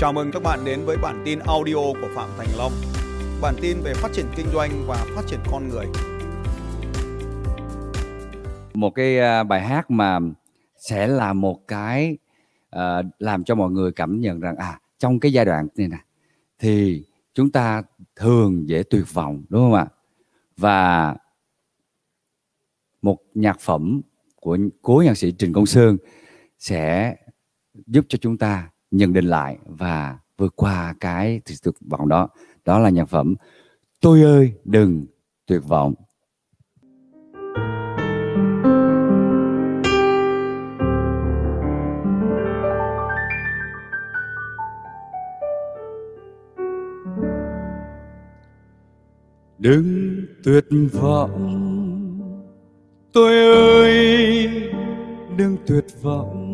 Chào mừng các bạn đến với bản tin audio của Phạm Thành Long. Bản tin về phát triển kinh doanh và phát triển con người. Một cái à, bài hát mà sẽ là một cái uh, làm cho mọi người cảm nhận rằng à trong cái giai đoạn này nè thì chúng ta thường dễ tuyệt vọng đúng không ạ? Và một nhạc phẩm của cố nhạc sĩ Trình Công Sơn sẽ giúp cho chúng ta nhận định lại và vượt qua cái tuyệt vọng đó. Đó là nhạc phẩm tôi ơi đừng tuyệt vọng. Đừng tuyệt vọng. Tôi ơi đừng tuyệt vọng.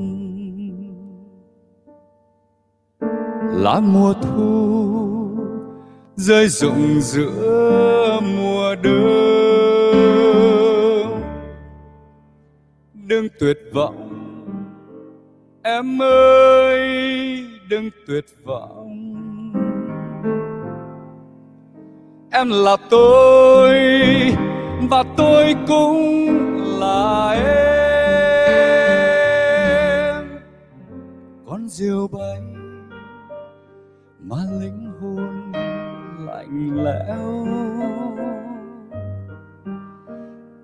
Lá mùa thu rơi rụng giữa mùa đông. Đừng tuyệt vọng, em ơi đừng tuyệt vọng. Em là tôi và tôi cũng là em. Con diều bay mà linh hồn lạnh lẽo.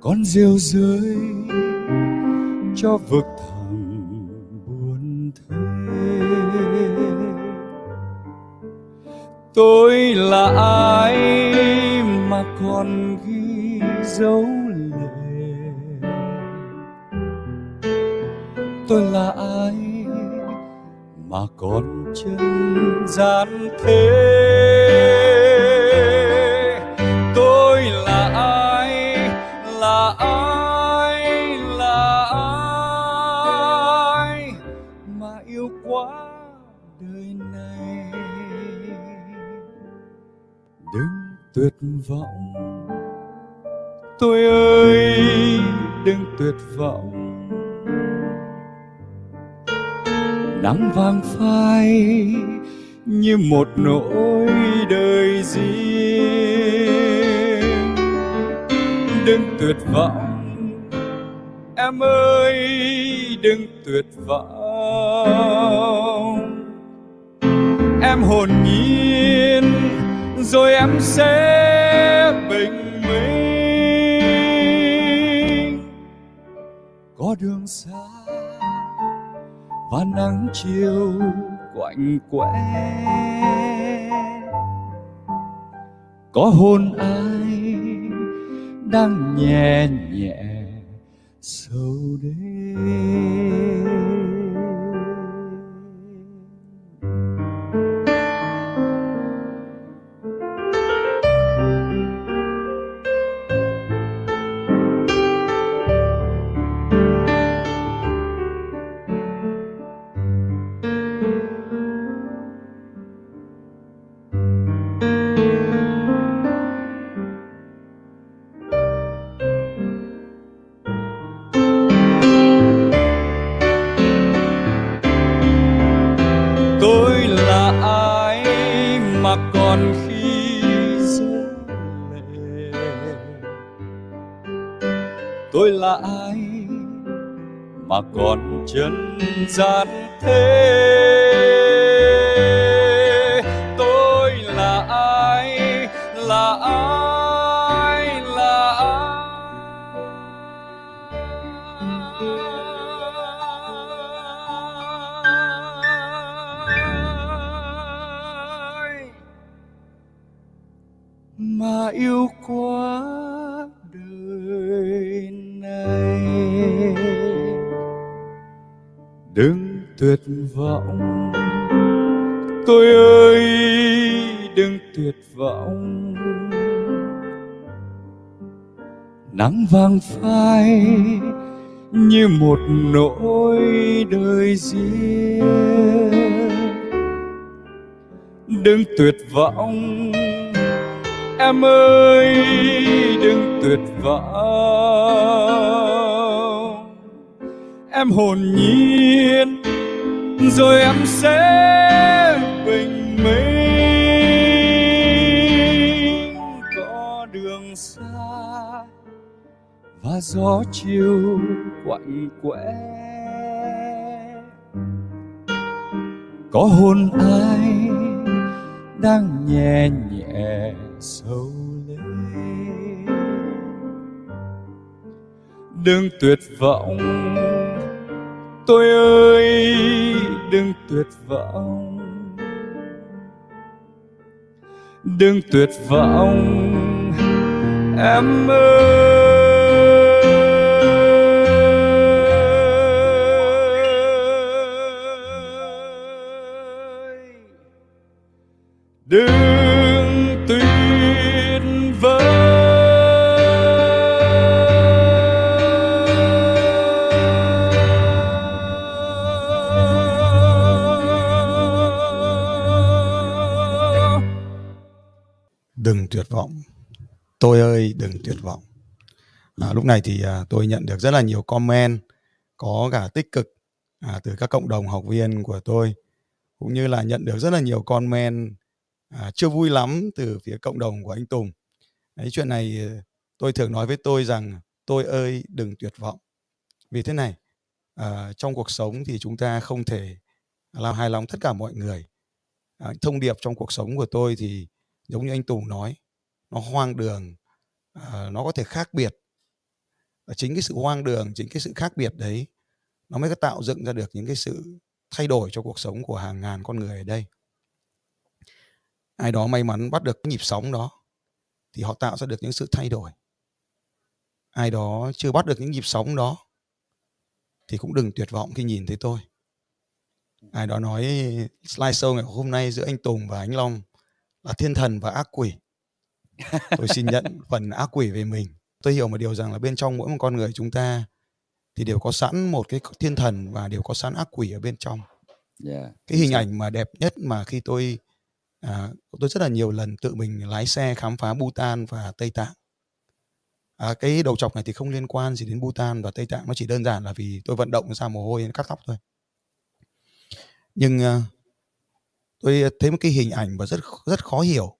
Con rêu rơi cho vực thẳm buồn thế tôi là ai mà còn ghi dấu lệ? Tôi là ai mà còn chân gian thế. Tôi là ai? Là ai? Là ai mà yêu quá đời này? Đừng tuyệt vọng. Tôi ơi, đừng tuyệt vọng. Nắng vàng phai như một nỗi đời riêng. Đừng tuyệt vọng, em ơi, đừng tuyệt vọng. Em hồn nhiên, rồi em sẽ bình minh. Có đường xa và nắng chiều quạnh quẽ có hôn ai đang nhẹ nhẹ sâu đêm? Hoa còn khi rơi lệ tôi là ai mà còn chân gian thế? Yêu quá đời này, đừng tuyệt vọng. Tôi ơi đừng tuyệt vọng. Nắng vàng phai như một nỗi đời riêng. Đừng tuyệt vọng em ơi, đừng tuyệt vọng em hồn nhiên, rồi em sẽ bình minh có đường xa và gió chiều quạnh quẽ có hôn ai đang nhẹ nhàng sâu lên. Đừng tuyệt vọng, tôi ơi, đừng tuyệt vọng. Đừng tuyệt vọng, em ơi. Tôi ơi đừng tuyệt vọng. À, lúc này thì à, tôi nhận được rất là nhiều comment có cả tích cực à, từ các cộng đồng học viên của tôi cũng như là nhận được rất là nhiều comment à, chưa vui lắm từ phía cộng đồng của anh Tùng. Đấy, chuyện này à, tôi thường nói với tôi rằng tôi ơi đừng tuyệt vọng. Vì thế này à, trong cuộc sống thì chúng ta không thể làm hài lòng tất cả mọi người. À, thông điệp trong cuộc sống của tôi thì giống như anh Tùng nói nó hoang đường à, nó có thể khác biệt. Và chính cái sự hoang đường chính cái sự khác biệt đấy nó mới có tạo dựng ra được những cái sự thay đổi cho cuộc sống của hàng ngàn con người ở đây. Ai đó may mắn bắt được cái nhịp sóng đó thì họ tạo ra được những sự thay đổi. Ai đó chưa bắt được những nhịp sóng đó thì cũng đừng tuyệt vọng khi nhìn thấy tôi. Ai đó nói slide show ngày hôm nay giữa anh Tùng và anh Long là thiên thần và ác quỷ tôi xin nhận phần ác quỷ về mình. Tôi hiểu một điều rằng là bên trong mỗi một con người chúng ta thì đều có sẵn một cái thiên thần và đều có sẵn ác quỷ ở bên trong. Yeah. cái hình ảnh mà đẹp nhất mà khi tôi à, tôi rất là nhiều lần tự mình lái xe khám phá Bhutan và Tây Tạng. À, cái đầu chọc này thì không liên quan gì đến Bhutan và Tây Tạng nó chỉ đơn giản là vì tôi vận động ra mồ hôi cắt tóc thôi. Nhưng uh, tôi thấy một cái hình ảnh và rất rất khó hiểu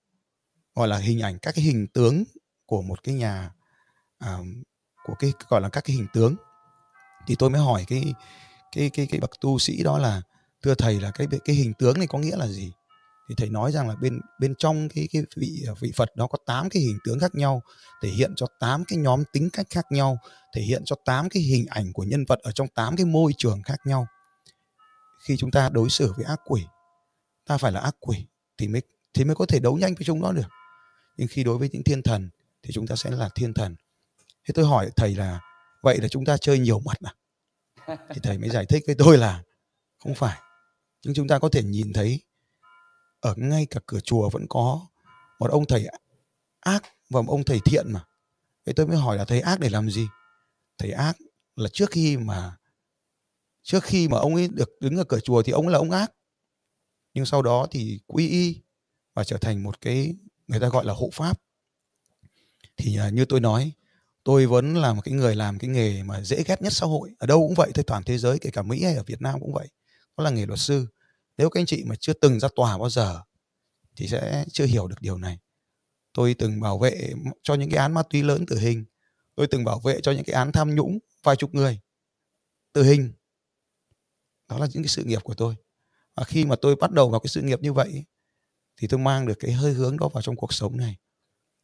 gọi là hình ảnh các cái hình tướng của một cái nhà à, của cái gọi là các cái hình tướng. Thì tôi mới hỏi cái cái cái cái bậc tu sĩ đó là thưa thầy là cái cái hình tướng này có nghĩa là gì? Thì thầy nói rằng là bên bên trong cái cái vị vị Phật đó có 8 cái hình tướng khác nhau thể hiện cho 8 cái nhóm tính cách khác nhau thể hiện cho 8 cái hình ảnh của nhân vật ở trong 8 cái môi trường khác nhau. Khi chúng ta đối xử với ác quỷ ta phải là ác quỷ thì mới thì mới có thể đấu nhanh với chúng nó được nhưng khi đối với những thiên thần thì chúng ta sẽ là thiên thần. Thế tôi hỏi thầy là, vậy là chúng ta chơi nhiều mặt à? Thì thầy mới giải thích với tôi là, không phải. Nhưng chúng ta có thể nhìn thấy, ở ngay cả cửa chùa vẫn có một ông thầy ác và một ông thầy thiện mà. Thế tôi mới hỏi là, thầy ác để làm gì? Thầy ác là trước khi mà, trước khi mà ông ấy được đứng ở cửa chùa thì ông là ông ác. Nhưng sau đó thì quy y và trở thành một cái người ta gọi là hộ pháp. Thì à, như tôi nói, tôi vẫn là một cái người làm cái nghề mà dễ ghét nhất xã hội. Ở đâu cũng vậy, thôi, toàn thế giới, kể cả mỹ hay ở việt nam cũng vậy đó là nghề luật sư. Nếu các anh chị mà chưa từng ra tòa bao giờ, thì sẽ chưa hiểu được điều này. Tôi từng bảo vệ cho những cái án ma túy lớn tử hình. Tôi từng bảo vệ cho những cái án tham nhũng, vài chục người tử hình. Đó là những cái sự nghiệp của tôi. Và khi mà tôi bắt đầu vào cái sự nghiệp như vậy thì tôi mang được cái hơi hướng đó vào trong cuộc sống này.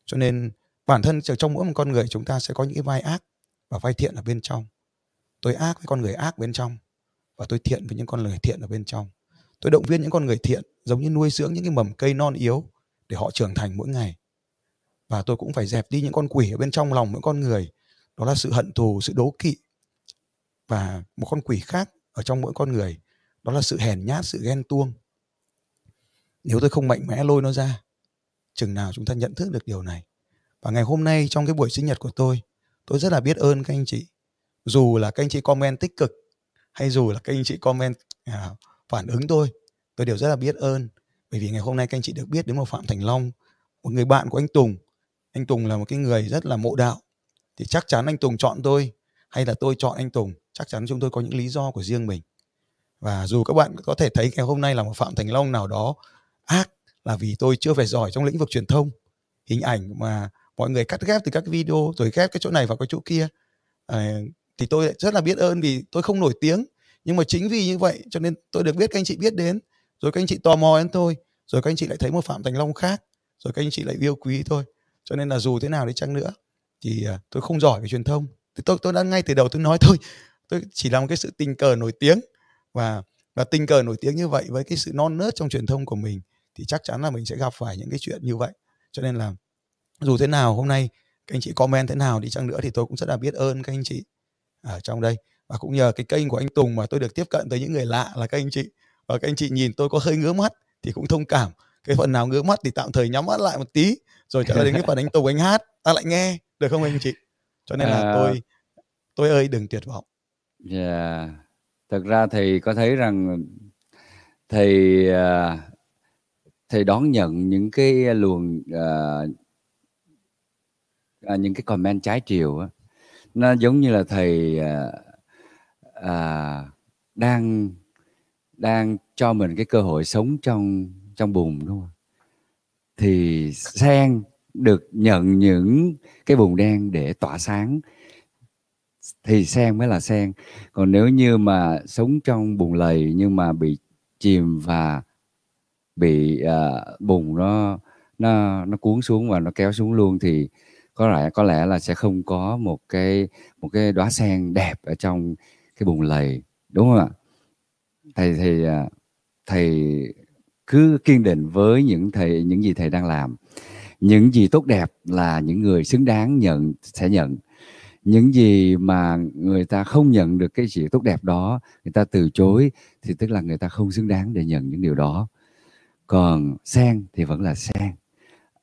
Cho nên bản thân trong mỗi một con người chúng ta sẽ có những cái vai ác và vai thiện ở bên trong. Tôi ác với con người ác bên trong và tôi thiện với những con người thiện ở bên trong. Tôi động viên những con người thiện giống như nuôi dưỡng những cái mầm cây non yếu để họ trưởng thành mỗi ngày. Và tôi cũng phải dẹp đi những con quỷ ở bên trong lòng mỗi con người. Đó là sự hận thù, sự đố kỵ. Và một con quỷ khác ở trong mỗi con người, đó là sự hèn nhát, sự ghen tuông nếu tôi không mạnh mẽ lôi nó ra chừng nào chúng ta nhận thức được điều này. Và ngày hôm nay trong cái buổi sinh nhật của tôi tôi rất là biết ơn các anh chị. Dù là các anh chị comment tích cực hay dù là các anh chị comment à, phản ứng tôi tôi đều rất là biết ơn. Bởi vì ngày hôm nay các anh chị được biết đến một phạm thành long một người bạn của anh tùng. Anh tùng là một cái người rất là mộ đạo. Thì chắc chắn anh tùng chọn tôi hay là tôi chọn anh tùng chắc chắn chúng tôi có những lý do của riêng mình. Và dù các bạn có thể thấy ngày hôm nay là một phạm thành long nào đó ác là vì tôi chưa phải giỏi trong lĩnh vực truyền thông. Hình ảnh mà mọi người cắt ghép từ các video rồi ghép cái chỗ này vào cái chỗ kia à, thì tôi rất là biết ơn vì tôi không nổi tiếng. Nhưng mà chính vì như vậy cho nên tôi được biết các anh chị biết đến. Rồi các anh chị tò mò đến tôi rồi các anh chị lại thấy một phạm thành long khác. Rồi các anh chị lại yêu quý tôi cho nên là dù thế nào đi chăng nữa thì ờ, tôi không giỏi về truyền thông. Thì tôi tôi đã ngay từ đầu tôi nói thôi. Tôi chỉ là một cái sự tình cờ nổi tiếng. Và và tình cờ nổi tiếng như vậy với cái sự non nớt trong truyền thông của mình thì chắc chắn là mình sẽ gặp phải những cái chuyện như vậy. Cho nên là dù thế nào hôm nay các anh chị comment thế nào đi chăng nữa thì tôi cũng rất là biết ơn các anh chị ở trong đây. Và cũng nhờ cái kênh của anh Tùng mà tôi được tiếp cận tới những người lạ là các anh chị. Và các anh chị nhìn tôi có hơi ngứa mắt thì cũng thông cảm. Cái phần nào ngứa mắt thì tạm thời nhắm mắt lại một tí rồi trở đến cái phần anh Tùng anh hát ta lại nghe được không anh chị? Cho nên là à... tôi tôi ơi đừng tuyệt vọng. Dạ. Yeah. thực ra thì có thấy rằng thì uh, thầy đón nhận những cái luồng uh, những cái comment trái chiều á. Nó giống như là thầy uh, uh, đang đang cho mình cái cơ hội sống trong trong bùn đúng không? Thì sen được nhận những cái bùn đen để tỏa sáng. Thì sen mới là sen. Còn nếu như mà sống trong bùn lầy nhưng mà bị chìm và bị à, bùn nó nó nó cuốn xuống và nó kéo xuống luôn thì có lẽ có lẽ là sẽ không có một cái một cái đóa sen đẹp ở trong cái bùn lầy đúng không ạ? Thầy thì thầy à, cứ kiên định với những thầy những gì thầy đang làm. Những gì tốt đẹp là những người xứng đáng nhận sẽ nhận. Những gì mà người ta không nhận được cái gì tốt đẹp đó người ta từ chối thì tức là người ta không xứng đáng để nhận những điều đó còn sen thì vẫn là sen.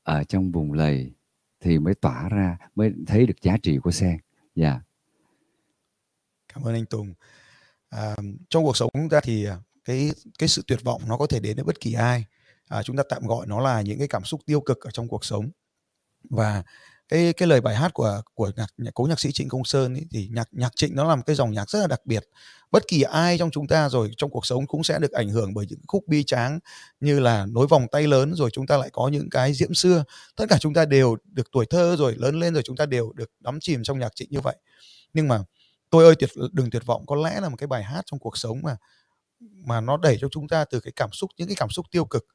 Ở trong vùng lầy thì mới tỏa ra mới thấy được giá trị của sen. Dạ. Yeah. cảm ơn anh Tùng. À, trong cuộc sống chúng ta thì ờ, cái cái sự tuyệt vọng nó có thể đến với bất kỳ ai. À, chúng ta tạm gọi nó là những cái cảm xúc tiêu cực ở trong cuộc sống. Và cái cái lời bài hát của của nhạc, nhạc cố nhạc sĩ Trịnh Công Sơn ấy, thì nhạc nhạc Trịnh nó làm cái dòng nhạc rất là đặc biệt. Bất kỳ ai trong chúng ta rồi trong cuộc sống cũng sẽ được ảnh hưởng bởi những khúc bi tráng như là nối vòng tay lớn rồi chúng ta lại có những cái diễm xưa. Tất cả chúng ta đều được tuổi thơ rồi lớn lên rồi chúng ta đều được đắm chìm trong nhạc Trịnh như vậy. Nhưng mà tôi ơi tuyệt đừng tuyệt vọng có lẽ là một cái bài hát trong cuộc sống mà mà nó đẩy cho chúng ta từ cái cảm xúc những cái cảm xúc tiêu cực.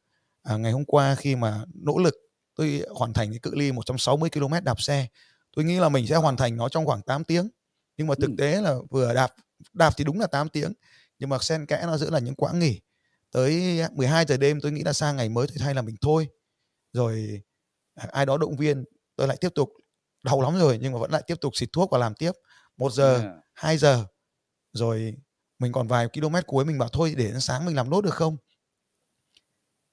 À, ngày hôm qua khi mà nỗ lực tôi hoàn thành cái cự ly 160 km đạp xe. Tôi nghĩ là mình sẽ hoàn thành nó trong khoảng 8 tiếng. Nhưng mà thực tế là vừa đạp đạp thì đúng là 8 tiếng nhưng mà xen kẽ nó giữa là những quãng nghỉ. Tới 12 giờ đêm tôi nghĩ là sang ngày mới tôi thay là mình thôi. Rồi à, ai đó động viên tôi lại tiếp tục. Đau lắm rồi nhưng mà vẫn lại tiếp tục xịt thuốc và làm tiếp. Một giờ yeah. 2 giờ rồi mình còn vài km cuối mình bảo thôi để đến sáng mình làm nốt được không?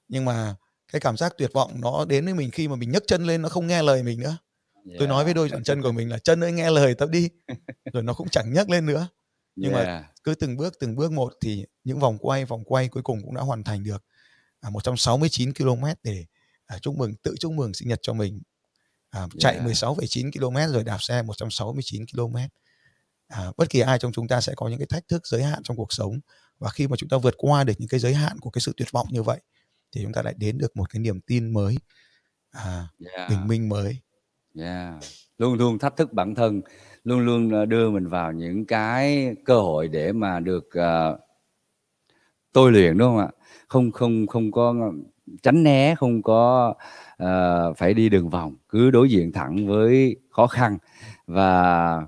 Nhưng mà cái cảm giác tuyệt vọng nó đến với mình khi mà mình nhấc chân lên nó không nghe lời mình nữa yeah. tôi nói với đôi chân của mình là chân ơi nghe lời tao đi rồi nó cũng chẳng nhấc lên nữa nhưng yeah. mà cứ từng bước từng bước một thì những vòng quay vòng quay cuối cùng cũng đã hoàn thành được à, 169 km để à, chúc mừng tự chúc mừng sinh nhật cho mình à, chạy yeah. 16,9 km rồi đạp xe 169 km à, bất kỳ ai trong chúng ta sẽ có những cái thách thức giới hạn trong cuộc sống và khi mà chúng ta vượt qua được những cái giới hạn của cái sự tuyệt vọng như vậy thì chúng ta lại đến được một cái niềm tin mới à, yeah. bình minh mới yeah. luôn luôn thách thức bản thân luôn luôn ờ, đưa mình vào những cái cơ hội để mà được uh, tôi luyện đúng không ạ không không không có tránh né không có uh, phải đi đường vòng cứ đối diện thẳng với khó khăn và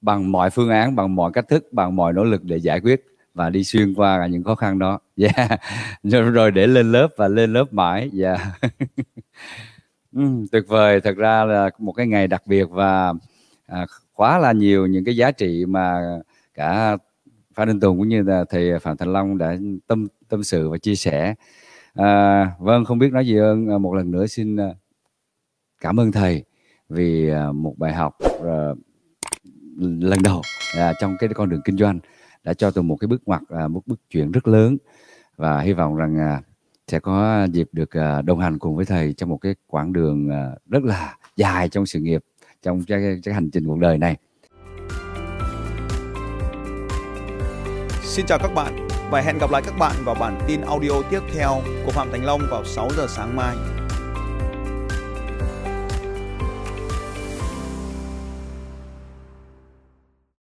bằng mọi phương án bằng mọi cách thức bằng mọi nỗ lực để giải quyết và đi xuyên qua cả những khó khăn đó. Yeah. rồi để lên lớp và lên lớp mãi. Yeah. Ừ, tuyệt vời. Thật ra là một cái ngày đặc biệt và à, quá là nhiều những cái giá trị mà cả Phan Đình Tùng cũng như là thầy Phạm Thành Long đã tâm tâm sự và chia sẻ. À, vâng không biết nói gì hơn. À, một lần nữa xin à, cảm ơn thầy vì à, một bài học lần đầu trong cái con đường kinh doanh đã cho tôi một cái bước ngoặt à, một bước chuyển rất lớn và hy vọng rằng à, sẽ có dịp được à, đồng hành cùng với thầy trong một cái quãng đường à, rất là dài trong sự nghiệp trong cái, cái hành trình cuộc đời này. Xin chào các bạn và hẹn gặp lại các bạn vào bản tin audio tiếp theo của Phạm Thành Long vào 6 giờ sáng mai.